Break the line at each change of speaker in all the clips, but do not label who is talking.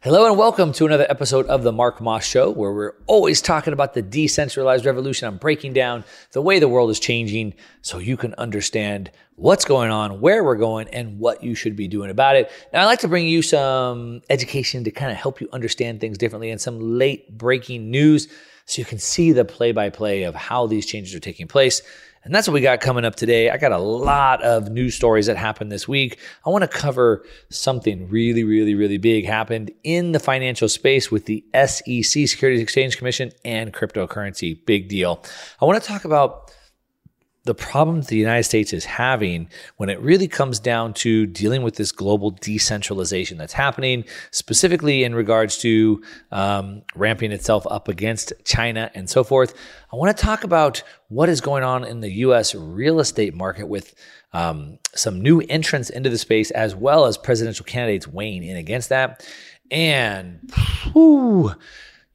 Hello and welcome to another episode of the Mark Moss Show, where we're always talking about the decentralized revolution. I'm breaking down the way the world is changing so you can understand what's going on, where we're going, and what you should be doing about it. Now, I'd like to bring you some education to kind of help you understand things differently and some late breaking news so you can see the play by play of how these changes are taking place. And that's what we got coming up today. I got a lot of news stories that happened this week. I want to cover something really, really, really big happened in the financial space with the SEC, Securities Exchange Commission, and cryptocurrency. Big deal. I want to talk about the problems the United States is having when it really comes down to dealing with this global decentralization that's happening, specifically in regards to um, ramping itself up against China and so forth. I want to talk about what is going on in the US real estate market with um, some new entrants into the space, as well as presidential candidates weighing in against that. And, whew,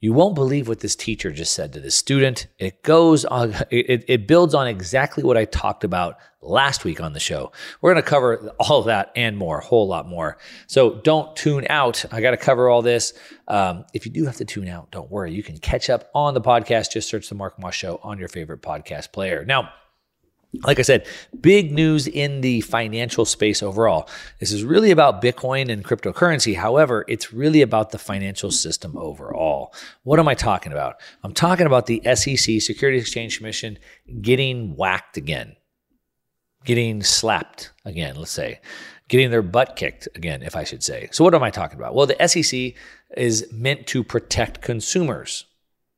you won't believe what this teacher just said to this student. It goes on, it, it builds on exactly what I talked about last week on the show. We're going to cover all of that and more, a whole lot more. So don't tune out. I got to cover all this. Um, if you do have to tune out, don't worry. You can catch up on the podcast. Just search the Mark Moss Show on your favorite podcast player. Now, like I said, big news in the financial space overall. This is really about Bitcoin and cryptocurrency. However, it's really about the financial system overall. What am I talking about? I'm talking about the SEC, Securities Exchange Commission, getting whacked again, getting slapped again, let's say, getting their butt kicked again, if I should say. So, what am I talking about? Well, the SEC is meant to protect consumers.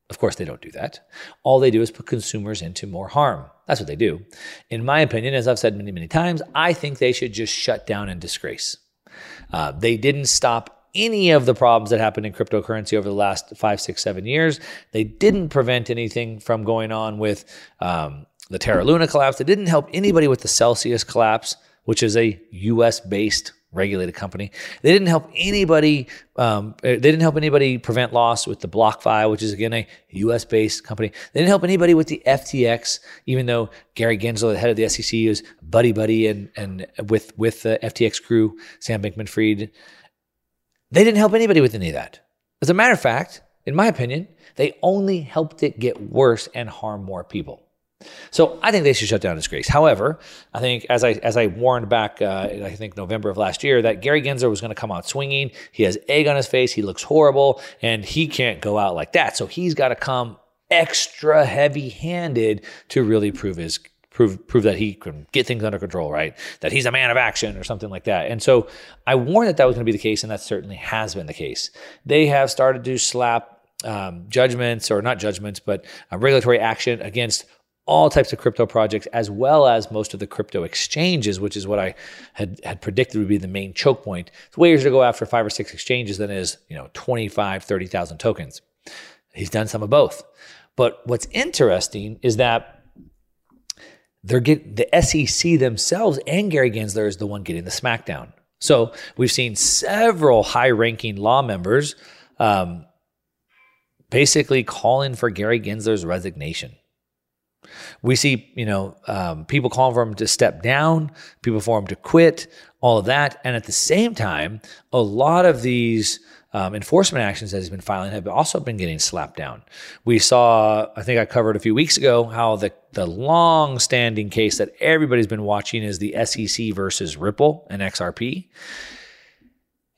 Of course, they don't do that. All they do is put consumers into more harm. That's what they do. In my opinion, as I've said many, many times, I think they should just shut down and disgrace. Uh, they didn't stop any of the problems that happened in cryptocurrency over the last five, six, seven years. They didn't prevent anything from going on with um, the Terra Luna collapse. They didn't help anybody with the Celsius collapse, which is a US based regulated company. They didn't help anybody. Um, they didn't help anybody prevent loss with the BlockFi, which is again a U.S. based company. They didn't help anybody with the FTX, even though Gary Gensler, the head of the SEC, is buddy buddy and and with with the FTX crew, Sam Bankman-Fried. They didn't help anybody with any of that. As a matter of fact, in my opinion, they only helped it get worse and harm more people. So I think they should shut down disgrace. However, I think as I as I warned back, uh, I think November of last year, that Gary Gensler was going to come out swinging. He has egg on his face. He looks horrible, and he can't go out like that. So he's got to come extra heavy handed to really prove his prove prove that he can get things under control, right? That he's a man of action or something like that. And so I warned that that was going to be the case, and that certainly has been the case. They have started to slap um, judgments, or not judgments, but uh, regulatory action against all types of crypto projects, as well as most of the crypto exchanges, which is what I had, had predicted would be the main choke point. It's way easier to go after five or six exchanges than is, you know, 25, 30,000 tokens. He's done some of both. But what's interesting is that they're get the SEC themselves and Gary Gensler is the one getting the smackdown. So we've seen several high-ranking law members um, basically calling for Gary Gensler's resignation. We see, you know, um, people calling for him to step down, people for him to quit, all of that. And at the same time, a lot of these um, enforcement actions that he's been filing have also been getting slapped down. We saw, I think I covered a few weeks ago, how the the long standing case that everybody's been watching is the SEC versus Ripple and XRP.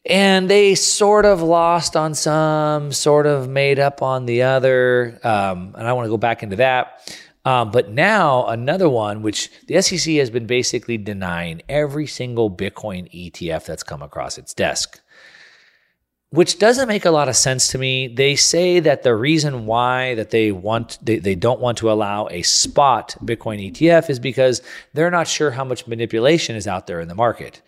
And they sort of lost on some, sort of made up on the other. Um, and I want to go back into that. Um, but now another one, which the SEC has been basically denying every single Bitcoin ETF that's come across its desk, which doesn't make a lot of sense to me. They say that the reason why that they want they, they don't want to allow a spot Bitcoin ETF is because they're not sure how much manipulation is out there in the market.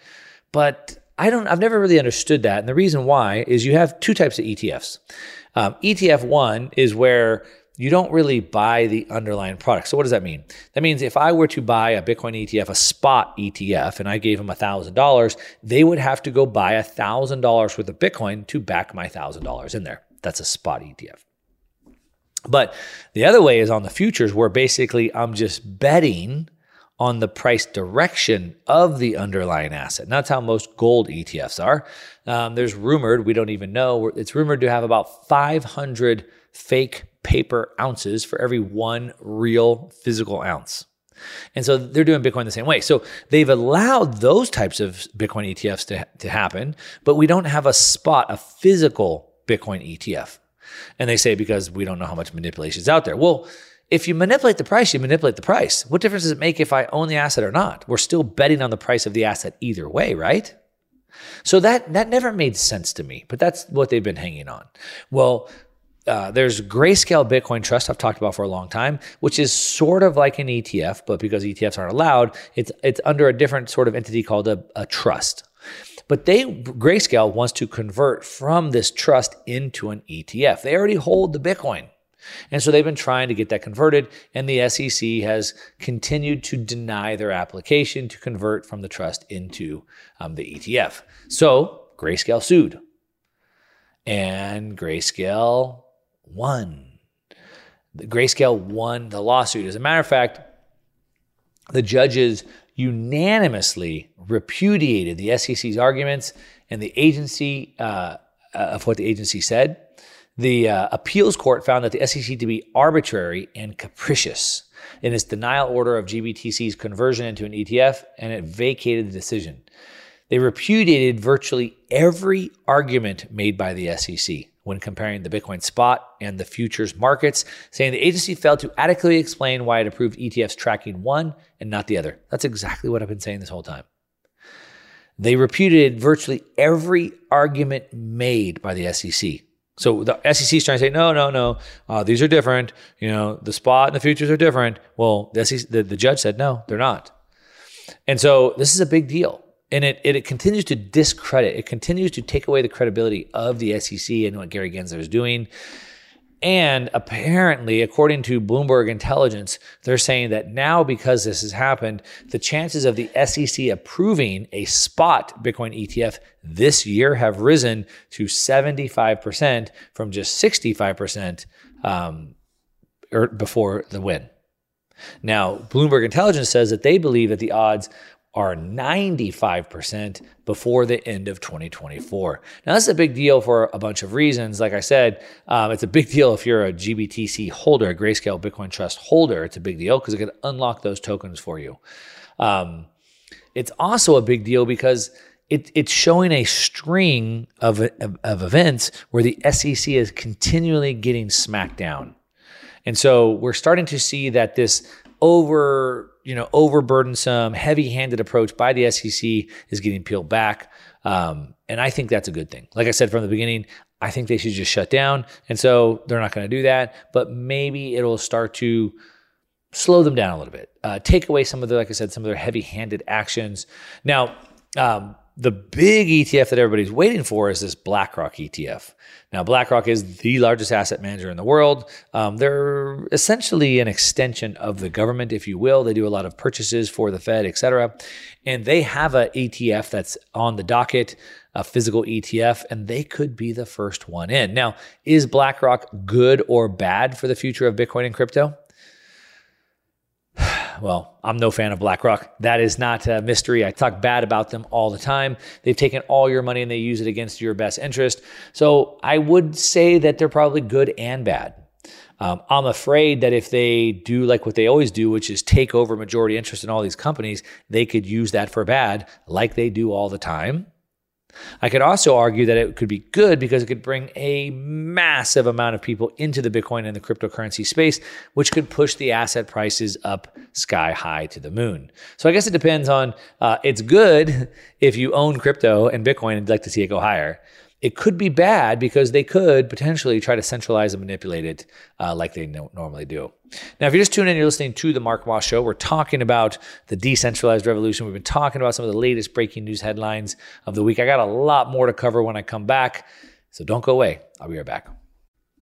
But I don't I've never really understood that. And the reason why is you have two types of ETFs. Um, ETF one is where you don't really buy the underlying product. So what does that mean? That means if I were to buy a Bitcoin ETF, a spot ETF, and I gave them $1,000, they would have to go buy $1,000 worth of Bitcoin to back my $1,000 in there. That's a spot ETF. But the other way is on the futures, where basically I'm just betting on the price direction of the underlying asset. And that's how most gold ETFs are. Um, there's rumored, we don't even know, it's rumored to have about 500 fake paper ounces for every one real physical ounce. And so they're doing Bitcoin the same way. So they've allowed those types of Bitcoin ETFs to, to happen, but we don't have a spot, a physical Bitcoin ETF. And they say because we don't know how much manipulation is out there. Well, if you manipulate the price, you manipulate the price. What difference does it make if I own the asset or not? We're still betting on the price of the asset either way, right? So that that never made sense to me, but that's what they've been hanging on. Well, uh, there's Grayscale Bitcoin Trust I've talked about for a long time, which is sort of like an ETF, but because ETFs aren't allowed, it's it's under a different sort of entity called a, a trust. But they Grayscale wants to convert from this trust into an ETF. They already hold the Bitcoin. And so they've been trying to get that converted, and the SEC has continued to deny their application to convert from the trust into um, the ETF. So Grayscale sued. And Grayscale won. The Grayscale won the lawsuit. As a matter of fact, the judges unanimously repudiated the SEC's arguments and the agency uh, uh, of what the agency said. The uh, appeals court found that the SEC to be arbitrary and capricious in its denial order of GBTC's conversion into an ETF, and it vacated the decision. They repudiated virtually every argument made by the SEC when comparing the Bitcoin spot and the futures markets, saying the agency failed to adequately explain why it approved ETFs tracking one and not the other. That's exactly what I've been saying this whole time. They repudiated virtually every argument made by the SEC. So the SEC is trying to say, no, no, no, uh, these are different. You know, the spot and the futures are different. Well, the, SEC, the, the judge said, no, they're not. And so this is a big deal. And it, it, it continues to discredit, it continues to take away the credibility of the SEC and what Gary Gensler is doing. And apparently, according to Bloomberg Intelligence, they're saying that now because this has happened, the chances of the SEC approving a spot Bitcoin ETF this year have risen to 75% from just 65% um, er, before the win. Now, Bloomberg Intelligence says that they believe that the odds are 95% before the end of 2024. Now, that's a big deal for a bunch of reasons. Like I said, um, it's a big deal if you're a GBTC holder, a Grayscale Bitcoin Trust holder. It's a big deal because it can unlock those tokens for you. Um, it's also a big deal because it, it's showing a string of, of, of events where the SEC is continually getting smacked down. And so we're starting to see that this over you know overburdensome, heavy-handed approach by the SEC is getting peeled back, um, and I think that's a good thing. Like I said from the beginning, I think they should just shut down, and so they're not going to do that. But maybe it'll start to slow them down a little bit, uh, take away some of the, like I said, some of their heavy-handed actions. Now. Um, the big ETF that everybody's waiting for is this BlackRock ETF. Now, BlackRock is the largest asset manager in the world. Um, they're essentially an extension of the government, if you will. They do a lot of purchases for the Fed, et cetera. And they have an ETF that's on the docket, a physical ETF, and they could be the first one in. Now, is BlackRock good or bad for the future of Bitcoin and crypto? Well, I'm no fan of BlackRock. That is not a mystery. I talk bad about them all the time. They've taken all your money and they use it against your best interest. So I would say that they're probably good and bad. Um, I'm afraid that if they do like what they always do, which is take over majority interest in all these companies, they could use that for bad, like they do all the time. I could also argue that it could be good because it could bring a massive amount of people into the Bitcoin and the cryptocurrency space, which could push the asset prices up sky high to the moon. So I guess it depends on, uh, it's good if you own crypto and Bitcoin and like to see it go higher. It could be bad because they could potentially try to centralize and manipulate it uh, like they no- normally do. Now, if you're just tuning in, you're listening to the Mark Moss Show. We're talking about the decentralized revolution. We've been talking about some of the latest breaking news headlines of the week. I got a lot more to cover when I come back, so don't go away. I'll be right back.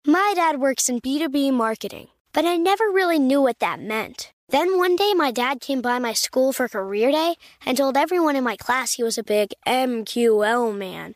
My dad works in B2B marketing, but I never really knew what that meant. Then one day, my dad came by my school for career day and told everyone in my class he was a big MQL man.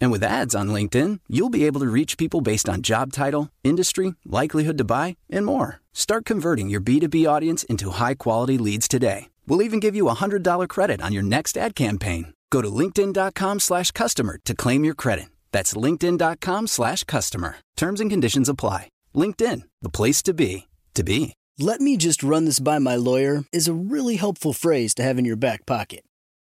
And with ads on LinkedIn, you'll be able to reach people based on job title, industry, likelihood to buy, and more. Start converting your B2B audience into high quality leads today. We'll even give you a $100 credit on your next ad campaign. Go to linkedin.com slash customer to claim your credit. That's linkedin.com slash customer. Terms and conditions apply. LinkedIn, the place to be, to be.
Let me just run this by my lawyer is a really helpful phrase to have in your back pocket.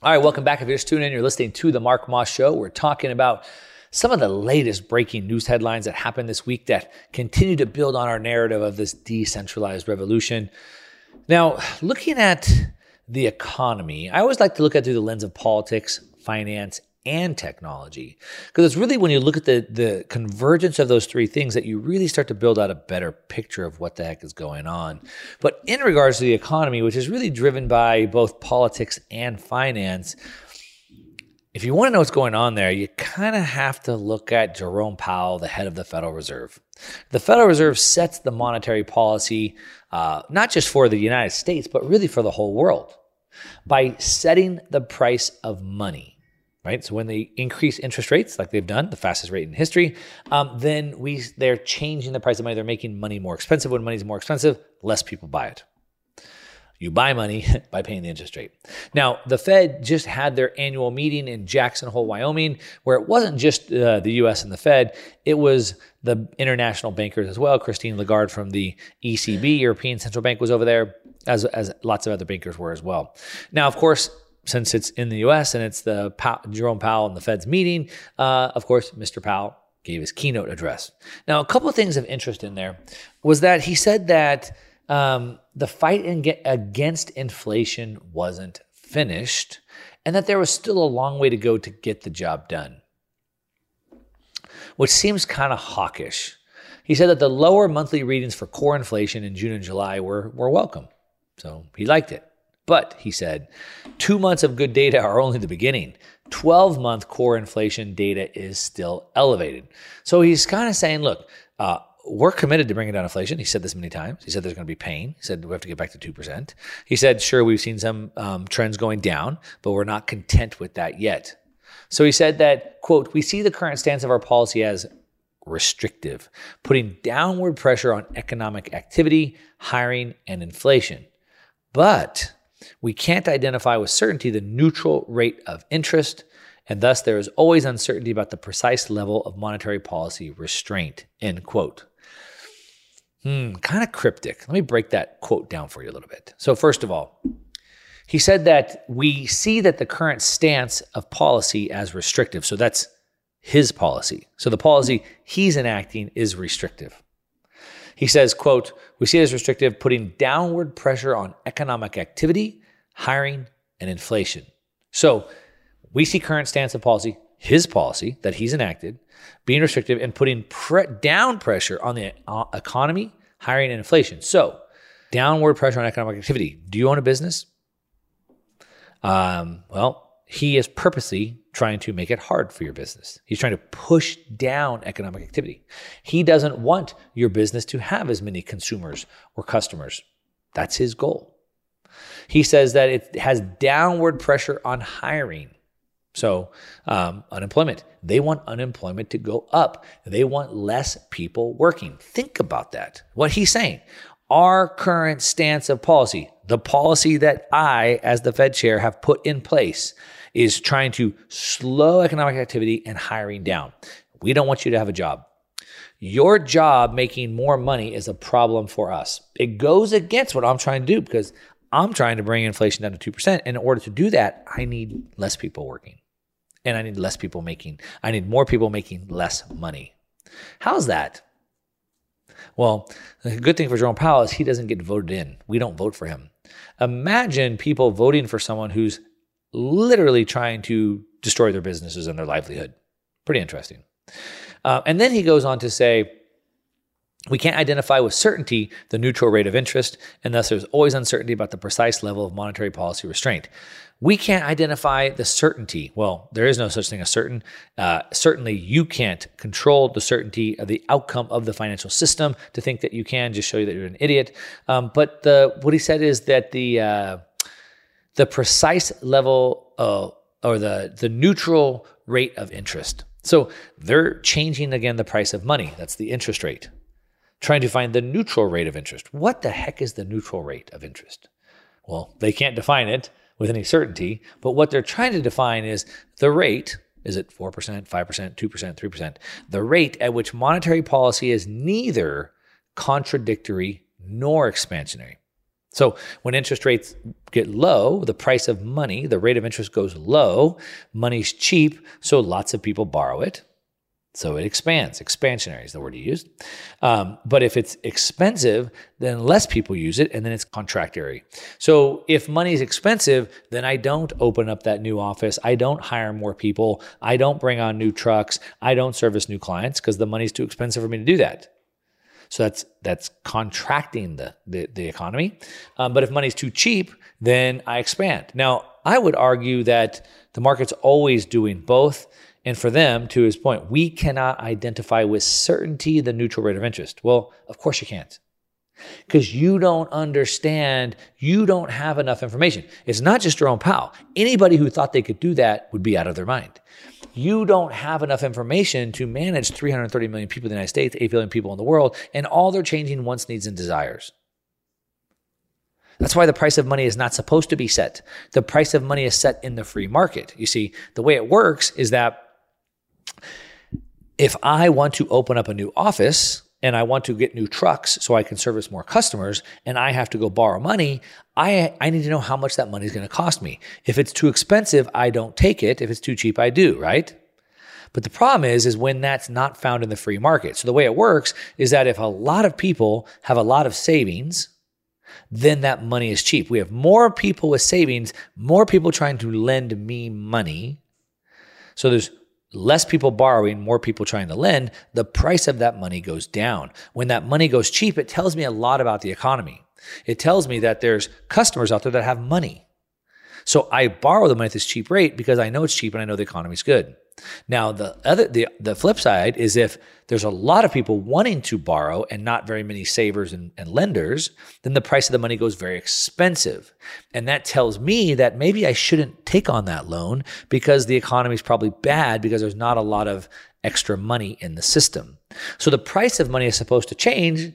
All right, welcome back. If you're just tuning in, you're listening to the Mark Moss Show. We're talking about some of the latest breaking news headlines that happened this week that continue to build on our narrative of this decentralized revolution. Now, looking at the economy, I always like to look at through the lens of politics, finance, and technology. Because it's really when you look at the, the convergence of those three things that you really start to build out a better picture of what the heck is going on. But in regards to the economy, which is really driven by both politics and finance, if you want to know what's going on there, you kind of have to look at Jerome Powell, the head of the Federal Reserve. The Federal Reserve sets the monetary policy, uh, not just for the United States, but really for the whole world by setting the price of money right? So when they increase interest rates, like they've done, the fastest rate in history, um, then we they're changing the price of money. They're making money more expensive. When money is more expensive, less people buy it. You buy money by paying the interest rate. Now, the Fed just had their annual meeting in Jackson Hole, Wyoming, where it wasn't just uh, the US and the Fed, it was the international bankers as well. Christine Lagarde from the ECB, European Central Bank, was over there, as, as lots of other bankers were as well. Now, of course, since it's in the US and it's the Jerome Powell and the Fed's meeting, uh, of course, Mr. Powell gave his keynote address. Now, a couple of things of interest in there was that he said that um, the fight in against inflation wasn't finished and that there was still a long way to go to get the job done, which seems kind of hawkish. He said that the lower monthly readings for core inflation in June and July were, were welcome. So he liked it. But he said, two months of good data are only the beginning. 12 month core inflation data is still elevated. So he's kind of saying, look, uh, we're committed to bringing down inflation. He said this many times. He said there's going to be pain. He said we have to get back to 2%. He said, sure, we've seen some um, trends going down, but we're not content with that yet. So he said that, quote, we see the current stance of our policy as restrictive, putting downward pressure on economic activity, hiring, and inflation. But we can't identify with certainty the neutral rate of interest, and thus there is always uncertainty about the precise level of monetary policy restraint. End quote. Hmm, kind of cryptic. Let me break that quote down for you a little bit. So, first of all, he said that we see that the current stance of policy as restrictive. So that's his policy. So the policy he's enacting is restrictive. He says, quote, we see it as restrictive, putting downward pressure on economic activity, hiring, and inflation. So we see current stance of policy, his policy that he's enacted, being restrictive and putting pre- down pressure on the uh, economy, hiring, and inflation. So downward pressure on economic activity. Do you own a business? Um, well, he is purposely trying to make it hard for your business. He's trying to push down economic activity. He doesn't want your business to have as many consumers or customers. That's his goal. He says that it has downward pressure on hiring. So, um, unemployment, they want unemployment to go up. They want less people working. Think about that. What he's saying our current stance of policy, the policy that I, as the Fed chair, have put in place, is trying to slow economic activity and hiring down. We don't want you to have a job. Your job making more money is a problem for us. It goes against what I'm trying to do because I'm trying to bring inflation down to 2%. And in order to do that, I need less people working and I need less people making, I need more people making less money. How's that? Well, the good thing for Jerome Powell is he doesn't get voted in. We don't vote for him. Imagine people voting for someone who's literally trying to destroy their businesses and their livelihood. Pretty interesting. Uh, and then he goes on to say, we can't identify with certainty the neutral rate of interest, and thus there's always uncertainty about the precise level of monetary policy restraint. We can't identify the certainty. Well, there is no such thing as certain. Uh, certainly, you can't control the certainty of the outcome of the financial system. To think that you can just show you that you're an idiot. Um, but the what he said is that the uh, the precise level uh, or the the neutral rate of interest. So they're changing again the price of money. That's the interest rate trying to find the neutral rate of interest. What the heck is the neutral rate of interest? Well, they can't define it with any certainty, but what they're trying to define is the rate is it 4%, 5%, 2%, 3%? The rate at which monetary policy is neither contradictory nor expansionary. So when interest rates get low, the price of money, the rate of interest goes low, money's cheap, so lots of people borrow it. So it expands. Expansionary is the word you used. Um, but if it's expensive, then less people use it, and then it's contractary. So if money is expensive, then I don't open up that new office. I don't hire more people. I don't bring on new trucks. I don't service new clients because the money's too expensive for me to do that. So that's that's contracting the the, the economy. Um, but if money's too cheap, then I expand. Now I would argue that the market's always doing both. And for them, to his point, we cannot identify with certainty the neutral rate of interest. Well, of course you can't. Because you don't understand, you don't have enough information. It's not just Jerome Powell. Anybody who thought they could do that would be out of their mind. You don't have enough information to manage 330 million people in the United States, 8 billion people in the world, and all their changing wants, needs, and desires. That's why the price of money is not supposed to be set. The price of money is set in the free market. You see, the way it works is that if I want to open up a new office, and I want to get new trucks so I can service more customers and I have to go borrow money, I, I need to know how much that money is going to cost me. If it's too expensive, I don't take it. If it's too cheap, I do, right? But the problem is, is when that's not found in the free market. So the way it works is that if a lot of people have a lot of savings, then that money is cheap. We have more people with savings, more people trying to lend me money. So there's less people borrowing, more people trying to lend. The price of that money goes down. When that money goes cheap, it tells me a lot about the economy. It tells me that there's customers out there that have money. So I borrow the money at this cheap rate because I know it's cheap and I know the economy's good. Now, the other the, the flip side is if there's a lot of people wanting to borrow and not very many savers and, and lenders, then the price of the money goes very expensive. And that tells me that maybe I shouldn't take on that loan because the economy is probably bad because there's not a lot of extra money in the system. So the price of money is supposed to change.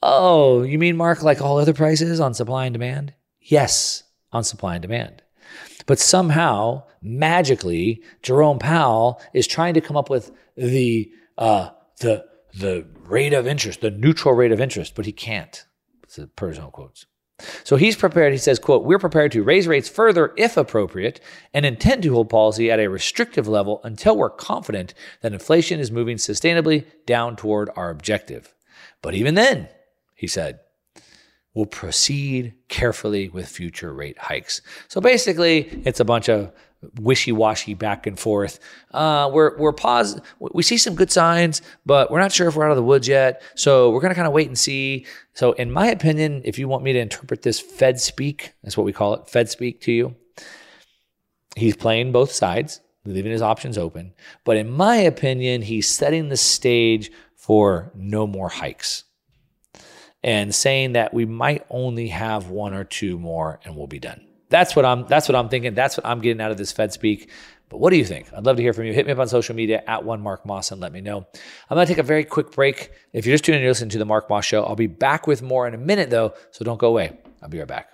Oh, you mean Mark like all other prices on supply and demand? Yes, on supply and demand. But somehow, magically, Jerome Powell is trying to come up with the uh, the the rate of interest, the neutral rate of interest, but he can't. It's per his own quotes. So he's prepared, he says, quote, we're prepared to raise rates further if appropriate and intend to hold policy at a restrictive level until we're confident that inflation is moving sustainably down toward our objective. But even then, he said, will proceed carefully with future rate hikes. So basically, it's a bunch of wishy-washy back and forth. Uh, we're we're pause. We see some good signs, but we're not sure if we're out of the woods yet. So we're gonna kind of wait and see. So in my opinion, if you want me to interpret this Fed speak, that's what we call it, Fed speak to you. He's playing both sides, leaving his options open. But in my opinion, he's setting the stage for no more hikes and saying that we might only have one or two more and we'll be done. That's what I'm that's what I'm thinking. That's what I'm getting out of this Fed speak. But what do you think? I'd love to hear from you. Hit me up on social media at one Mark Moss and let me know. I'm to take a very quick break. If you're just tuning in to listen to the Mark Moss Show, I'll be back with more in a minute though, so don't go away. I'll be right back.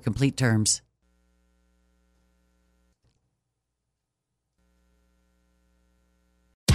complete terms.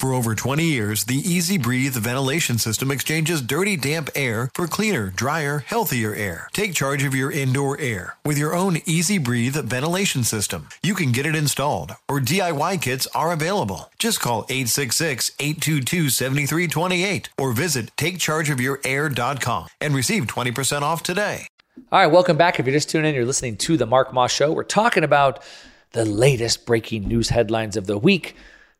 For over 20 years, the EZ Breathe ventilation system exchanges dirty, damp air for cleaner, drier, healthier air. Take charge of your indoor air with your own EZ Breathe ventilation system. You can get it installed, or DIY kits are available. Just call 866 822 7328 or visit takechargeofyourair.com and receive 20% off today.
All right, welcome back. If you're just tuning in, you're listening to the Mark Moss Show. We're talking about the latest breaking news headlines of the week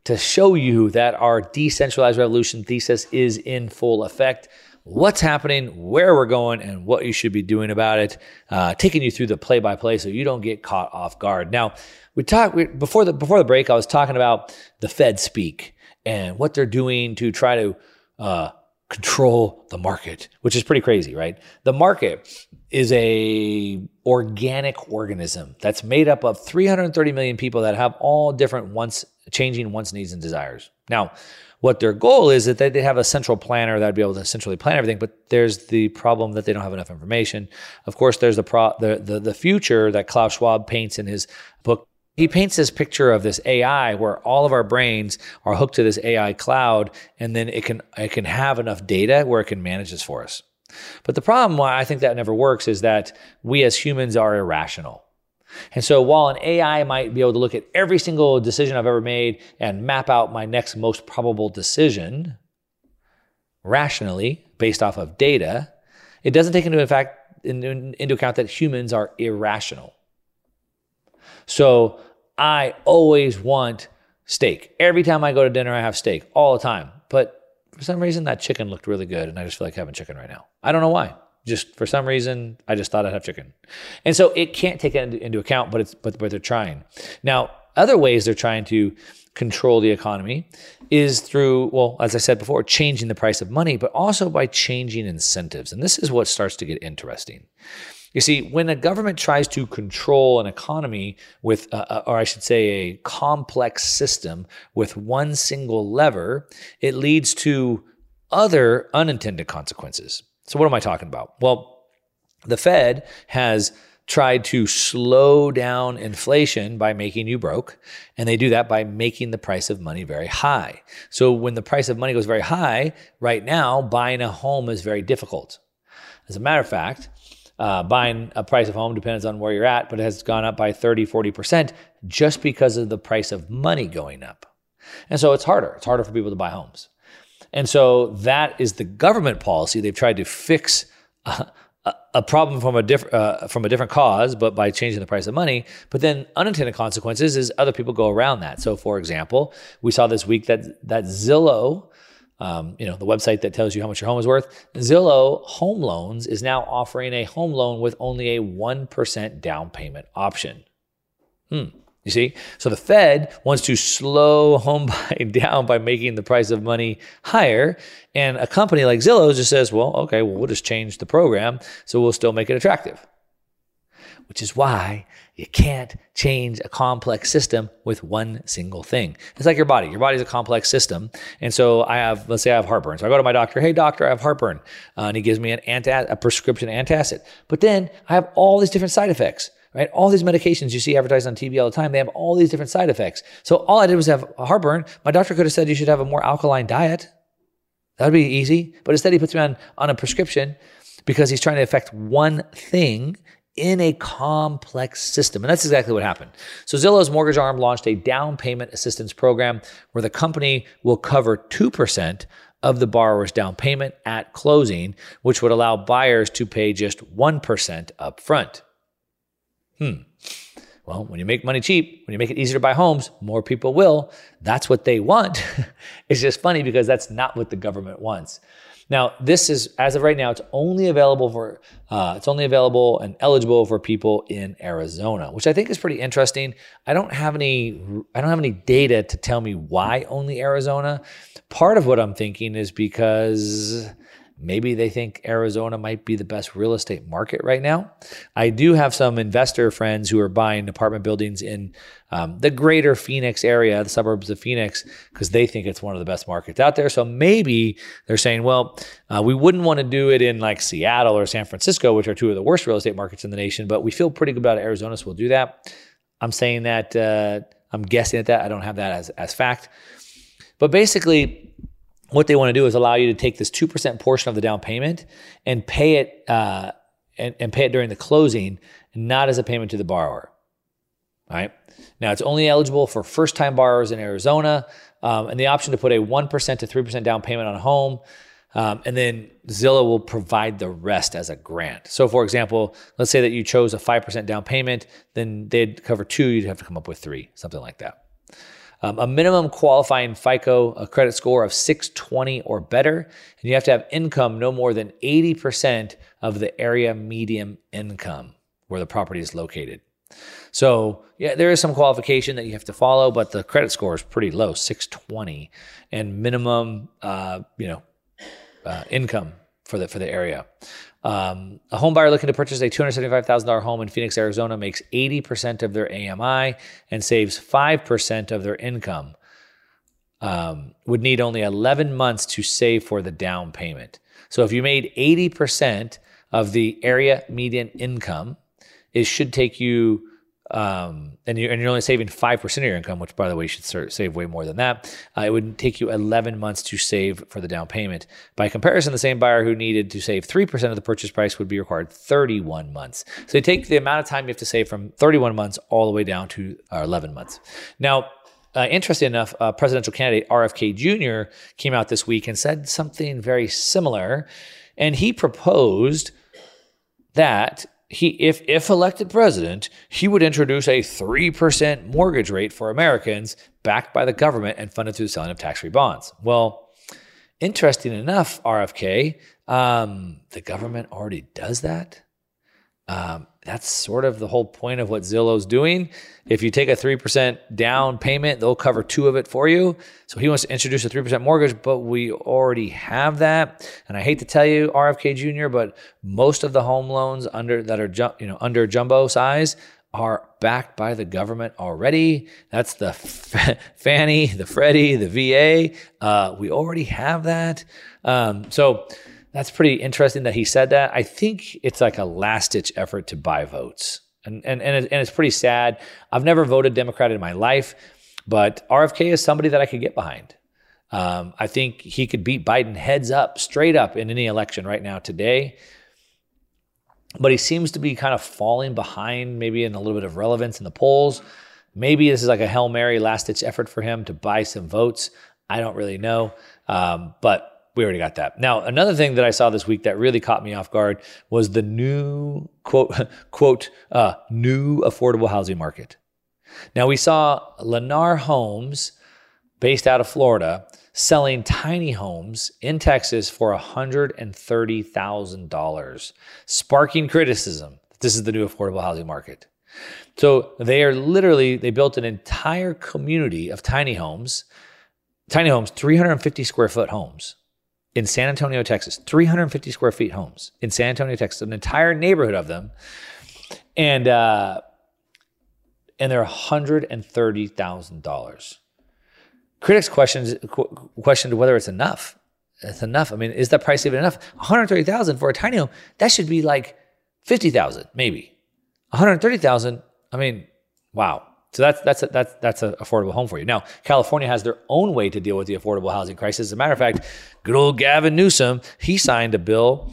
to show you that our decentralized revolution thesis is in full effect. What's happening, where we're going, and what you should be doing about it. Uh, taking you through the play-by-play so you don't get caught off guard. Now, we talked we, before the before the break. I was talking about the Fed speak and what they're doing to try to uh, control the market, which is pretty crazy, right? The market is a organic organism that's made up of 330 million people that have all different wants, changing wants, needs, and desires. Now, what their goal is that they have a central planner that'd be able to centrally plan everything, but there's the problem that they don't have enough information. Of course, there's the pro, the, the, the future that Klaus Schwab paints in his book he paints this picture of this AI where all of our brains are hooked to this AI cloud, and then it can it can have enough data where it can manage this for us. But the problem why I think that never works is that we as humans are irrational. And so while an AI might be able to look at every single decision I've ever made and map out my next most probable decision rationally based off of data, it doesn't take into fact into account that humans are irrational. So I always want steak. Every time I go to dinner, I have steak all the time. But for some reason, that chicken looked really good, and I just feel like having chicken right now. I don't know why. Just for some reason, I just thought I'd have chicken, and so it can't take it into account. But it's but but they're trying now. Other ways they're trying to control the economy is through, well, as I said before, changing the price of money, but also by changing incentives. And this is what starts to get interesting. You see, when a government tries to control an economy with, uh, or I should say, a complex system with one single lever, it leads to other unintended consequences. So, what am I talking about? Well, the Fed has tried to slow down inflation by making you broke. And they do that by making the price of money very high. So when the price of money goes very high, right now, buying a home is very difficult. As a matter of fact, uh, buying a price of home depends on where you're at, but it has gone up by 30, 40% just because of the price of money going up. And so it's harder. It's harder for people to buy homes. And so that is the government policy. They've tried to fix uh, a problem from a different uh, from a different cause, but by changing the price of money. But then unintended consequences is other people go around that. So, for example, we saw this week that that Zillow, um, you know, the website that tells you how much your home is worth, Zillow Home Loans is now offering a home loan with only a one percent down payment option. Hmm. You see? So the Fed wants to slow home buying down by making the price of money higher. And a company like Zillow just says, well, okay, well, we'll just change the program so we'll still make it attractive. Which is why you can't change a complex system with one single thing. It's like your body. Your body's a complex system. And so I have, let's say I have heartburn. So I go to my doctor, hey, doctor, I have heartburn. Uh, and he gives me an anti- a prescription antacid. But then I have all these different side effects right? All these medications you see advertised on TV all the time, they have all these different side effects. So all I did was have a heartburn. My doctor could have said you should have a more alkaline diet. That would be easy. But instead, he puts me on, on a prescription because he's trying to affect one thing in a complex system. And that's exactly what happened. So Zillow's mortgage arm launched a down payment assistance program where the company will cover 2% of the borrower's down payment at closing, which would allow buyers to pay just 1% upfront. Hmm. Well, when you make money cheap, when you make it easier to buy homes, more people will. That's what they want. it's just funny because that's not what the government wants. Now, this is as of right now, it's only available for uh, it's only available and eligible for people in Arizona, which I think is pretty interesting. I don't have any I don't have any data to tell me why only Arizona. Part of what I'm thinking is because Maybe they think Arizona might be the best real estate market right now. I do have some investor friends who are buying apartment buildings in um, the greater Phoenix area, the suburbs of Phoenix, because they think it's one of the best markets out there. So maybe they're saying, well, uh, we wouldn't want to do it in like Seattle or San Francisco, which are two of the worst real estate markets in the nation, but we feel pretty good about Arizona, so we'll do that. I'm saying that, uh, I'm guessing at that. I don't have that as, as fact. But basically, what they want to do is allow you to take this 2% portion of the down payment and pay it uh, and, and pay it during the closing, not as a payment to the borrower. All right. Now it's only eligible for first time borrowers in Arizona um, and the option to put a 1% to 3% down payment on a home. Um, and then Zillow will provide the rest as a grant. So, for example, let's say that you chose a 5% down payment, then they'd cover two, you'd have to come up with three, something like that. Um, a minimum qualifying FICO a credit score of 620 or better, and you have to have income no more than 80% of the area median income where the property is located. So, yeah, there is some qualification that you have to follow, but the credit score is pretty low, 620, and minimum, uh, you know, uh, income for the for the area. Um, a home buyer looking to purchase a $275,000 home in Phoenix, Arizona makes 80% of their AMI and saves 5% of their income. Um, would need only 11 months to save for the down payment. So if you made 80% of the area median income, it should take you um, and you're and you're only saving five percent of your income, which by the way, you should start, save way more than that. Uh, it would take you 11 months to save for the down payment. By comparison, the same buyer who needed to save three percent of the purchase price would be required 31 months. So you take the amount of time you have to save from 31 months all the way down to uh, 11 months. Now. Uh, interesting enough, uh, presidential candidate RFK Jr. came out this week and said something very similar. And he proposed that he if if elected president, he would introduce a 3% mortgage rate for Americans backed by the government and funded through the selling of tax-free bonds. Well, interesting enough, RFK, um, the government already does that. Um, that's sort of the whole point of what Zillow's doing. If you take a 3% down payment, they'll cover two of it for you. So he wants to introduce a 3% mortgage, but we already have that. And I hate to tell you, RFK Jr., but most of the home loans under that are you know under jumbo size are backed by the government already. That's the F- Fannie, the Freddie, the VA. Uh, we already have that. Um, so that's pretty interesting that he said that. I think it's like a last ditch effort to buy votes. And, and, and, and it's pretty sad. I've never voted Democrat in my life, but RFK is somebody that I could get behind. Um, I think he could beat Biden heads up, straight up in any election right now today. But he seems to be kind of falling behind, maybe in a little bit of relevance in the polls. Maybe this is like a Hail Mary last ditch effort for him to buy some votes. I don't really know. Um, but we already got that. Now, another thing that I saw this week that really caught me off guard was the new quote quote uh, new affordable housing market. Now we saw Lennar Homes, based out of Florida, selling tiny homes in Texas for $130,000, sparking criticism. This is the new affordable housing market. So they are literally, they built an entire community of tiny homes, tiny homes, 350 square foot homes in San Antonio, Texas, 350 square feet homes in San Antonio, Texas, an entire neighborhood of them. And, uh, and they're $130,000. Critics questions, questioned whether it's enough. It's enough. I mean, is that price even enough? 130,000 for a tiny home, that should be like 50,000 maybe. 130,000, I mean, wow. So that's that's a, that's that's an affordable home for you. Now, California has their own way to deal with the affordable housing crisis. As a matter of fact, good old Gavin Newsom, he signed a bill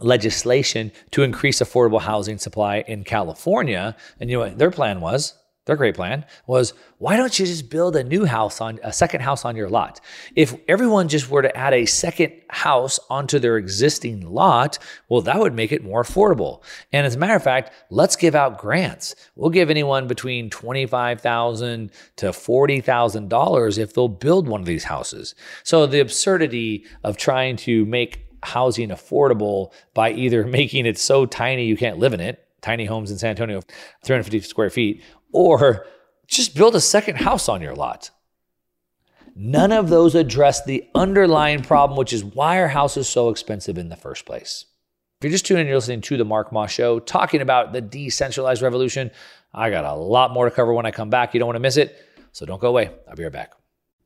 legislation to increase affordable housing supply in California. And you know what their plan was? Their great plan was why don't you just build a new house on a second house on your lot? If everyone just were to add a second house onto their existing lot, well, that would make it more affordable. And as a matter of fact, let's give out grants. We'll give anyone between 25,000 to $40,000 if they'll build one of these houses. So the absurdity of trying to make housing affordable by either making it so tiny you can't live in it, tiny homes in San Antonio, 350 square feet, or just build a second house on your lot. None of those address the underlying problem, which is why our house is so expensive in the first place. If you're just tuning in, you're listening to the Mark Moss Show, talking about the decentralized revolution. I got a lot more to cover when I come back. You don't want to miss it, so don't go away. I'll be right back.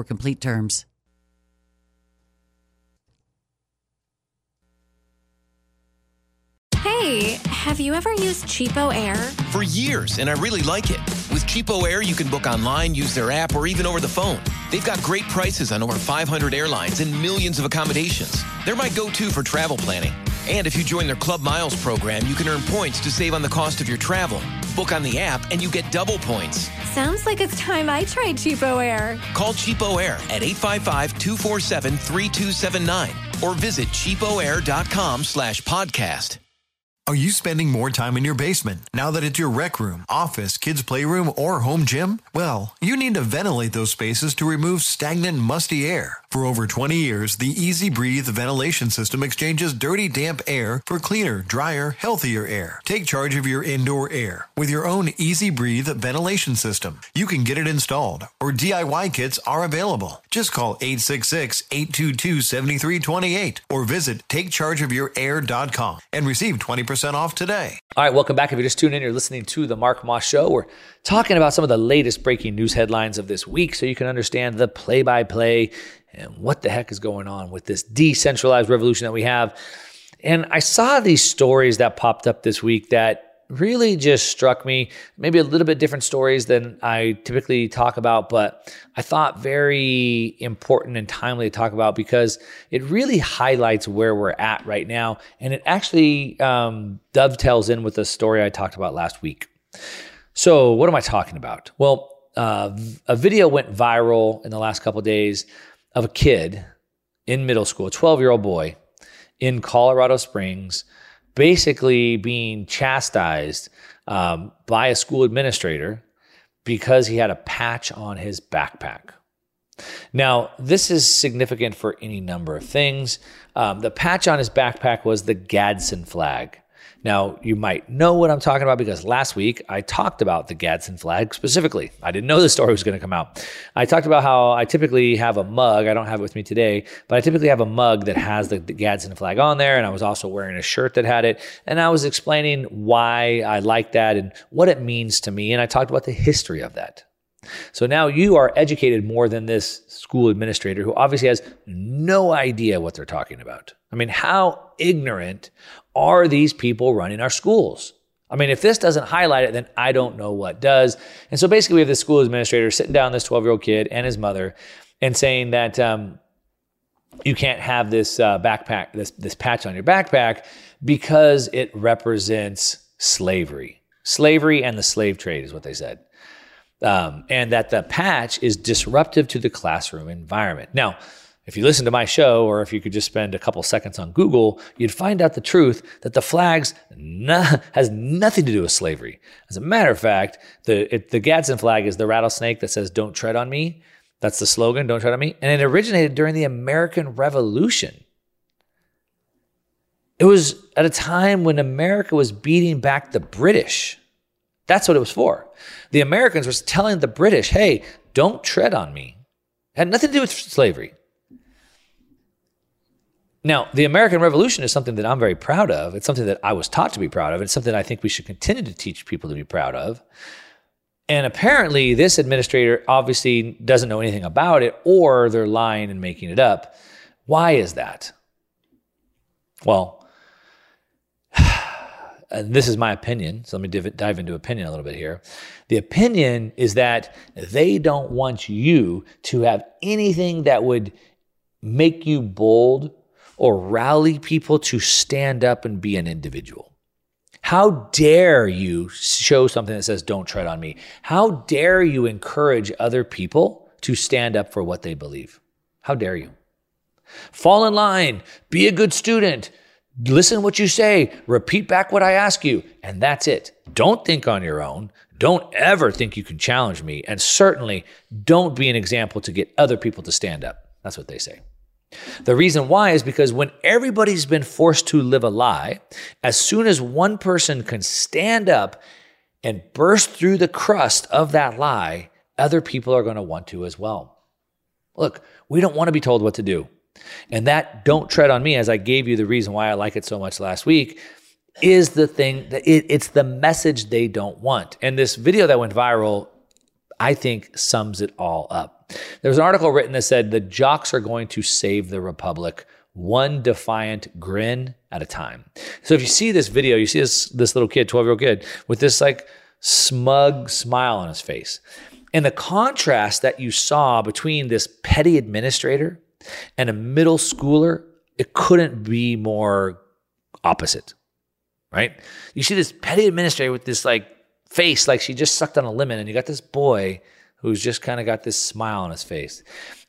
for complete terms.
Hey, have you ever used CheapOair?
For years, and I really like it. With CheapOair, you can book online, use their app, or even over the phone. They've got great prices on over 500 airlines and millions of accommodations. They're my go to for travel planning. And if you join their Club Miles program, you can earn points to save on the cost of your travel. Book on the app and you get double points.
Sounds like it's time I tried CheapOair.
Call CheapOair at 855-247-3279 or visit cheapoair.com slash podcast.
Are you spending more time in your basement now that it's your rec room, office, kids' playroom, or home gym? Well, you need to ventilate those spaces to remove stagnant, musty air. For over 20 years, the EZ Breathe ventilation system exchanges dirty, damp air for cleaner, drier, healthier air. Take charge of your indoor air with your own EZ Breathe ventilation system. You can get it installed, or DIY kits are available. Just call 866 822 7328 or visit takechargeofyourair.com and receive 20% off today.
All right, welcome back. If you're just tuning in, you're listening to the Mark Moss Show. We're talking about some of the latest breaking news headlines of this week so you can understand the play by play and what the heck is going on with this decentralized revolution that we have. And I saw these stories that popped up this week that really just struck me. Maybe a little bit different stories than I typically talk about, but I thought very important and timely to talk about because it really highlights where we're at right now. And it actually um, dovetails in with the story I talked about last week. So, what am I talking about? Well, uh, a video went viral in the last couple days of a kid in middle school, a 12 year old boy in Colorado Springs, basically being chastised um, by a school administrator because he had a patch on his backpack. Now, this is significant for any number of things. Um, the patch on his backpack was the Gadsden flag. Now, you might know what I'm talking about because last week I talked about the Gadsden flag specifically. I didn't know the story was going to come out. I talked about how I typically have a mug. I don't have it with me today, but I typically have a mug that has the, the Gadsden flag on there. And I was also wearing a shirt that had it. And I was explaining why I like that and what it means to me. And I talked about the history of that. So now you are educated more than this school administrator who obviously has no idea what they're talking about. I mean, how ignorant are these people running our schools? I mean, if this doesn't highlight it, then I don't know what does. And so basically, we have this school administrator sitting down this 12 year old kid and his mother and saying that um, you can't have this uh, backpack, this, this patch on your backpack because it represents slavery. Slavery and the slave trade is what they said um, and that the patch is disruptive to the classroom environment. Now, if you listen to my show, or if you could just spend a couple seconds on Google, you'd find out the truth that the flags has nothing to do with slavery. As a matter of fact, the it, the Gadsden flag is the rattlesnake that says "Don't tread on me." That's the slogan, "Don't tread on me," and it originated during the American Revolution. It was at a time when America was beating back the British. That's what it was for. The Americans were telling the British, hey, don't tread on me. It had nothing to do with slavery. Now, the American Revolution is something that I'm very proud of. It's something that I was taught to be proud of. It's something I think we should continue to teach people to be proud of. And apparently, this administrator obviously doesn't know anything about it, or they're lying and making it up. Why is that? Well, and this is my opinion, so let me div- dive into opinion a little bit here. The opinion is that they don't want you to have anything that would make you bold or rally people to stand up and be an individual. How dare you show something that says, don't tread on me? How dare you encourage other people to stand up for what they believe? How dare you? Fall in line, be a good student, listen what you say, repeat back what I ask you, and that's it. Don't think on your own. Don't ever think you can challenge me. And certainly don't be an example to get other people to stand up. That's what they say. The reason why is because when everybody's been forced to live a lie, as soon as one person can stand up and burst through the crust of that lie, other people are going to want to as well. Look, we don't want to be told what to do. And that don't tread on me, as I gave you the reason why I like it so much last week, is the thing that it, it's the message they don't want. And this video that went viral, I think, sums it all up. There was an article written that said the jocks are going to save the republic one defiant grin at a time. So if you see this video, you see this this little kid, 12 year old kid, with this like smug smile on his face. And the contrast that you saw between this petty administrator and a middle schooler, it couldn't be more opposite, right? You see this petty administrator with this like face like she just sucked on a lemon, and you got this boy who's just kind of got this smile on his face.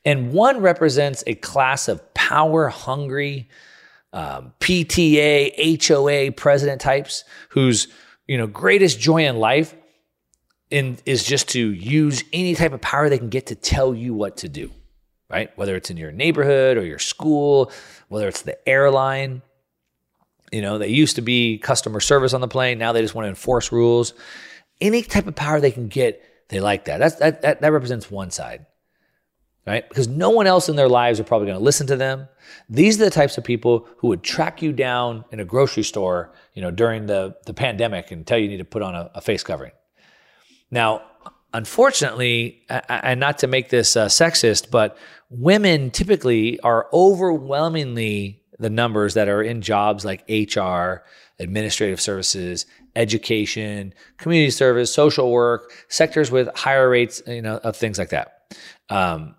And one represents a class of power hungry, um, PTA, HOA president types whose you know greatest joy in life in, is just to use any type of power they can get to tell you what to do right? Whether it's in your neighborhood or your school, whether it's the airline. You know, they used to be customer service on the plane. Now they just want to enforce rules. Any type of power they can get, they like that. That's, that, that, that represents one side, right? Because no one else in their lives are probably going to listen to them. These are the types of people who would track you down in a grocery store, you know, during the, the pandemic and tell you you need to put on a, a face covering. Now, unfortunately, and not to make this uh, sexist, but women typically are overwhelmingly the numbers that are in jobs like HR, administrative services, education, community service, social work, sectors with higher rates, you know, of things like that. Um,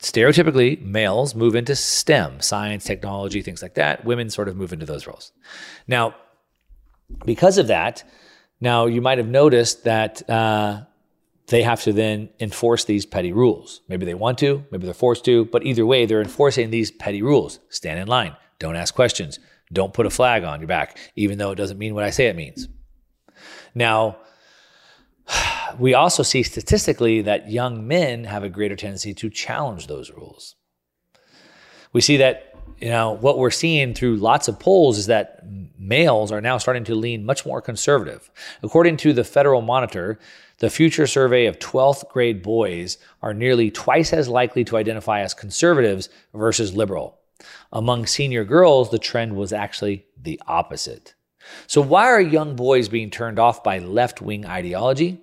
stereotypically, males move into STEM, science, technology, things like that. Women sort of move into those roles. Now, because of that, now you might have noticed that uh, they have to then enforce these petty rules. Maybe they want to, maybe they're forced to, but either way, they're enforcing these petty rules. Stand in line, don't ask questions, don't put a flag on your back, even though it doesn't mean what I say it means. Now, we also see statistically that young men have a greater tendency to challenge those rules. We see that, you know, what we're seeing through lots of polls is that males are now starting to lean much more conservative. According to the Federal Monitor, the future survey of 12th grade boys are nearly twice as likely to identify as conservatives versus liberal. Among senior girls, the trend was actually the opposite. So, why are young boys being turned off by left wing ideology?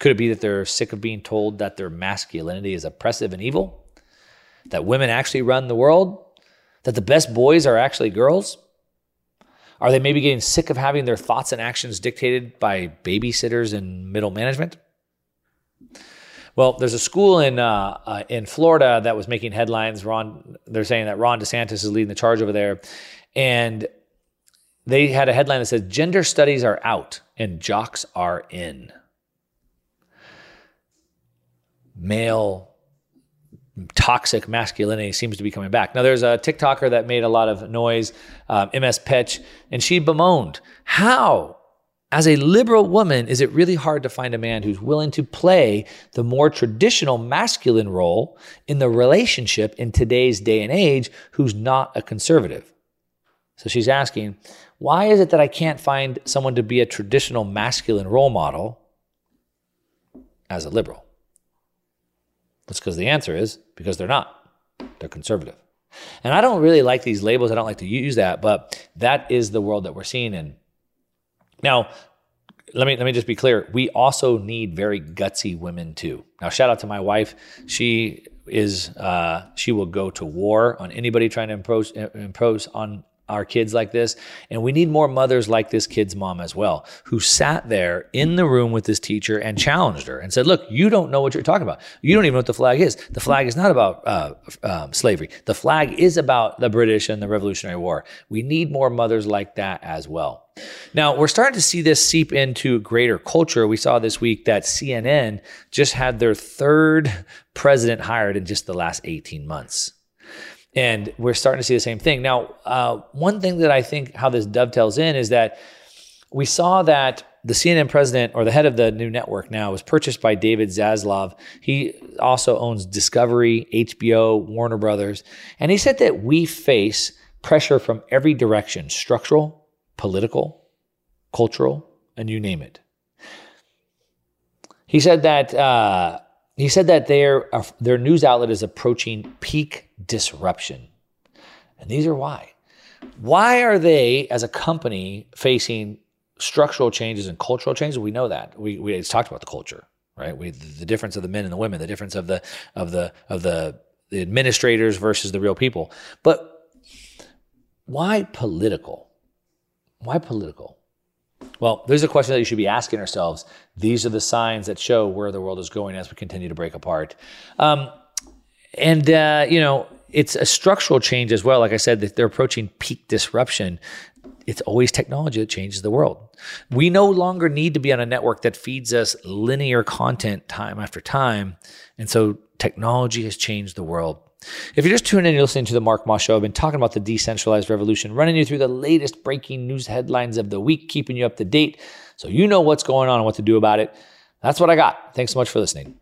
Could it be that they're sick of being told that their masculinity is oppressive and evil? That women actually run the world? That the best boys are actually girls? Are they maybe getting sick of having their thoughts and actions dictated by babysitters and middle management? Well, there's a school in uh, uh, in Florida that was making headlines. Ron, they're saying that Ron DeSantis is leading the charge over there, and they had a headline that says "Gender studies are out and jocks are in." Male toxic masculinity seems to be coming back. Now, there's a TikToker that made a lot of noise, um, MS Petch, and she bemoaned how, as a liberal woman, is it really hard to find a man who's willing to play the more traditional masculine role in the relationship in today's day and age who's not a conservative? So she's asking, why is it that I can't find someone to be a traditional masculine role model as a liberal? That's because the answer is because they're not. They're conservative. And I don't really like these labels. I don't like to use that, but that is the world that we're seeing in. Now, let me let me just be clear. We also need very gutsy women too. Now, shout out to my wife. She is uh, she will go to war on anybody trying to impose impose on our kids like this. And we need more mothers like this kid's mom as well, who sat there in the room with this teacher and challenged her and said, Look, you don't know what you're talking about. You don't even know what the flag is. The flag is not about uh, um, slavery, the flag is about the British and the Revolutionary War. We need more mothers like that as well. Now, we're starting to see this seep into greater culture. We saw this week that CNN just had their third president hired in just the last 18 months. And we're starting to see the same thing. Now, uh, one thing that I think how this dovetails in is that we saw that the CNN president or the head of the new network now was purchased by David Zaslav. He also owns Discovery, HBO, Warner Brothers. And he said that we face pressure from every direction structural, political, cultural, and you name it. He said that. Uh, he said that their, uh, their news outlet is approaching peak disruption. And these are why. Why are they, as a company, facing structural changes and cultural changes? We know that. We, we talked about the culture, right? We, the difference of the men and the women, the difference of the, of the, of the, the administrators versus the real people. But why political? Why political? Well, there's a question that you should be asking ourselves. These are the signs that show where the world is going as we continue to break apart. Um, and, uh, you know, it's a structural change as well. Like I said, they're approaching peak disruption. It's always technology that changes the world. We no longer need to be on a network that feeds us linear content time after time. And so technology has changed the world. If you're just tuning in, you're listening to the Mark Moss Show. I've been talking about the decentralized revolution, running you through the latest breaking news headlines of the week, keeping you up to date so you know what's going on and what to do about it. That's what I got. Thanks so much for listening.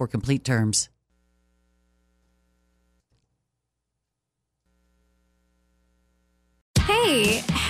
for complete terms.
Hey,